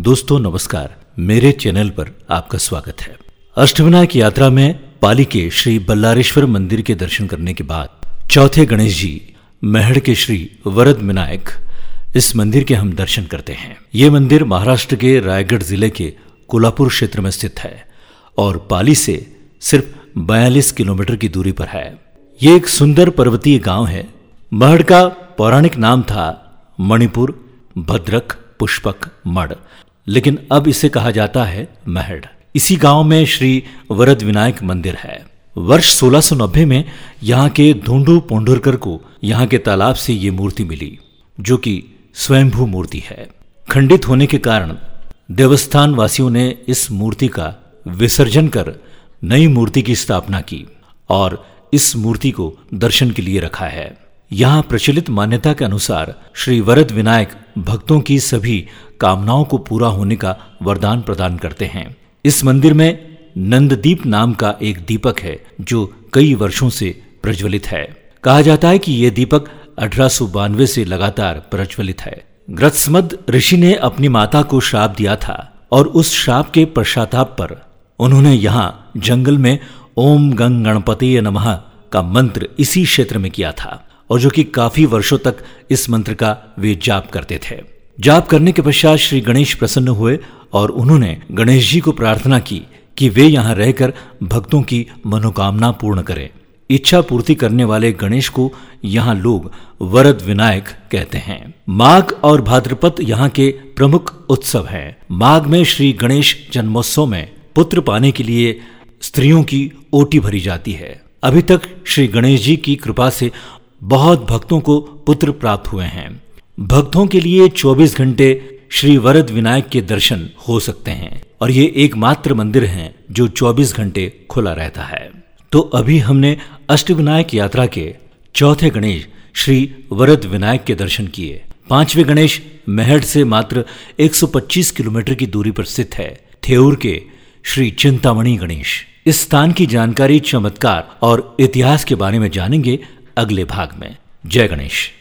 दोस्तों, नमस्कार। मेरे चैनल पर आपका स्वागत है। अष्टविनायक यात्रा में पाली के श्री बल्लारेश्वर मंदिर के दर्शन करने के बाद चौथे गणेश जी, महड़ के श्री वरद विनायक, इस मंदिर के हम दर्शन करते हैं। ये मंदिर महाराष्ट्र के रायगढ़ ज़िले के कोल्हापुर क्षेत्र में स्थित है और पाली से सिर्फ़ बयालीस किलोमीटर की दूरी पर है। ये एक सुंदर पर्वतीय गाँव है। महड़ का पौराणिक नाम था मणिपुर, भद्रक, पुष्पक मड़ लेकिन अब इसे कहा जाता है महड़। इसी गाँव में श्री वरद विनायक मंदिर है। वर्ष 1690 में यहाँ के धुंडू पोंडुरकर को यहाँ के तालाब से ये मूर्ति मिली, जो कि स्वयंभू मूर्ति है। खंडित होने के कारण देवस्थान वासियों ने इस मूर्ति का विसर्जन कर नई मूर्ति की स्थापना की और इस मूर्ति को दर्शन के लिए रखा है। यहाँ प्रचलित मान्यता के अनुसार श्री वरद विनायक भक्तों की सभी कामनाओं को पूरा होने का वरदान प्रदान करते हैं। इस मंदिर में नंददीप नाम का एक दीपक है, जो कई वर्षों से प्रज्वलित है। कहा जाता है कि यह दीपक अठारह से लगातार प्रज्वलित है। ग्रत्समद ऋषि ने अपनी माता को श्राप दिया था और उस श्राप के पश्चाताप पर उन्होंने यहाँ जंगल में ओम गंग गणपति नमः का मंत्र इसी क्षेत्र में किया था। और जो कि काफ़ी वर्षों तक इस मंत्र का वे जाप करते थे। जाप करने के पश्चात श्री गणेश प्रसन्न हुए और उन्होंने गणेश जी को प्रार्थना की कि वे यहाँ रहकर भक्तों की मनोकामना पूर्ण करें। इच्छा पूर्ति करने वाले गणेश को यहाँ लोग वरद विनायक कहते हैं। माघ और भाद्रपद यहाँ के प्रमुख उत्सव हैं। माघ में श्री गणेश जन्मोत्सव में पुत्र पाने के लिए स्त्रियों की ओटी भरी जाती है। अभी तक श्री गणेश जी की कृपा से बहुत भक्तों को पुत्र प्राप्त हुए हैं। भक्तों के लिए 24 घंटे श्री वरद विनायक के दर्शन हो सकते हैं और ये एकमात्र मंदिर है जो 24 घंटे खुला रहता है। तो अभी हमने अष्टविनायक यात्रा के चौथे गणेश श्री वरद विनायक के दर्शन किए। पांचवे गणेश महड से मात्र 125 किलोमीटर की दूरी पर स्थित है। थेऊर के श्री चिंतामणि गणेश। इस स्थान की जानकारी चमत्कार और इतिहास के बारे में जानेंगे अगले भाग में। जय गणेश।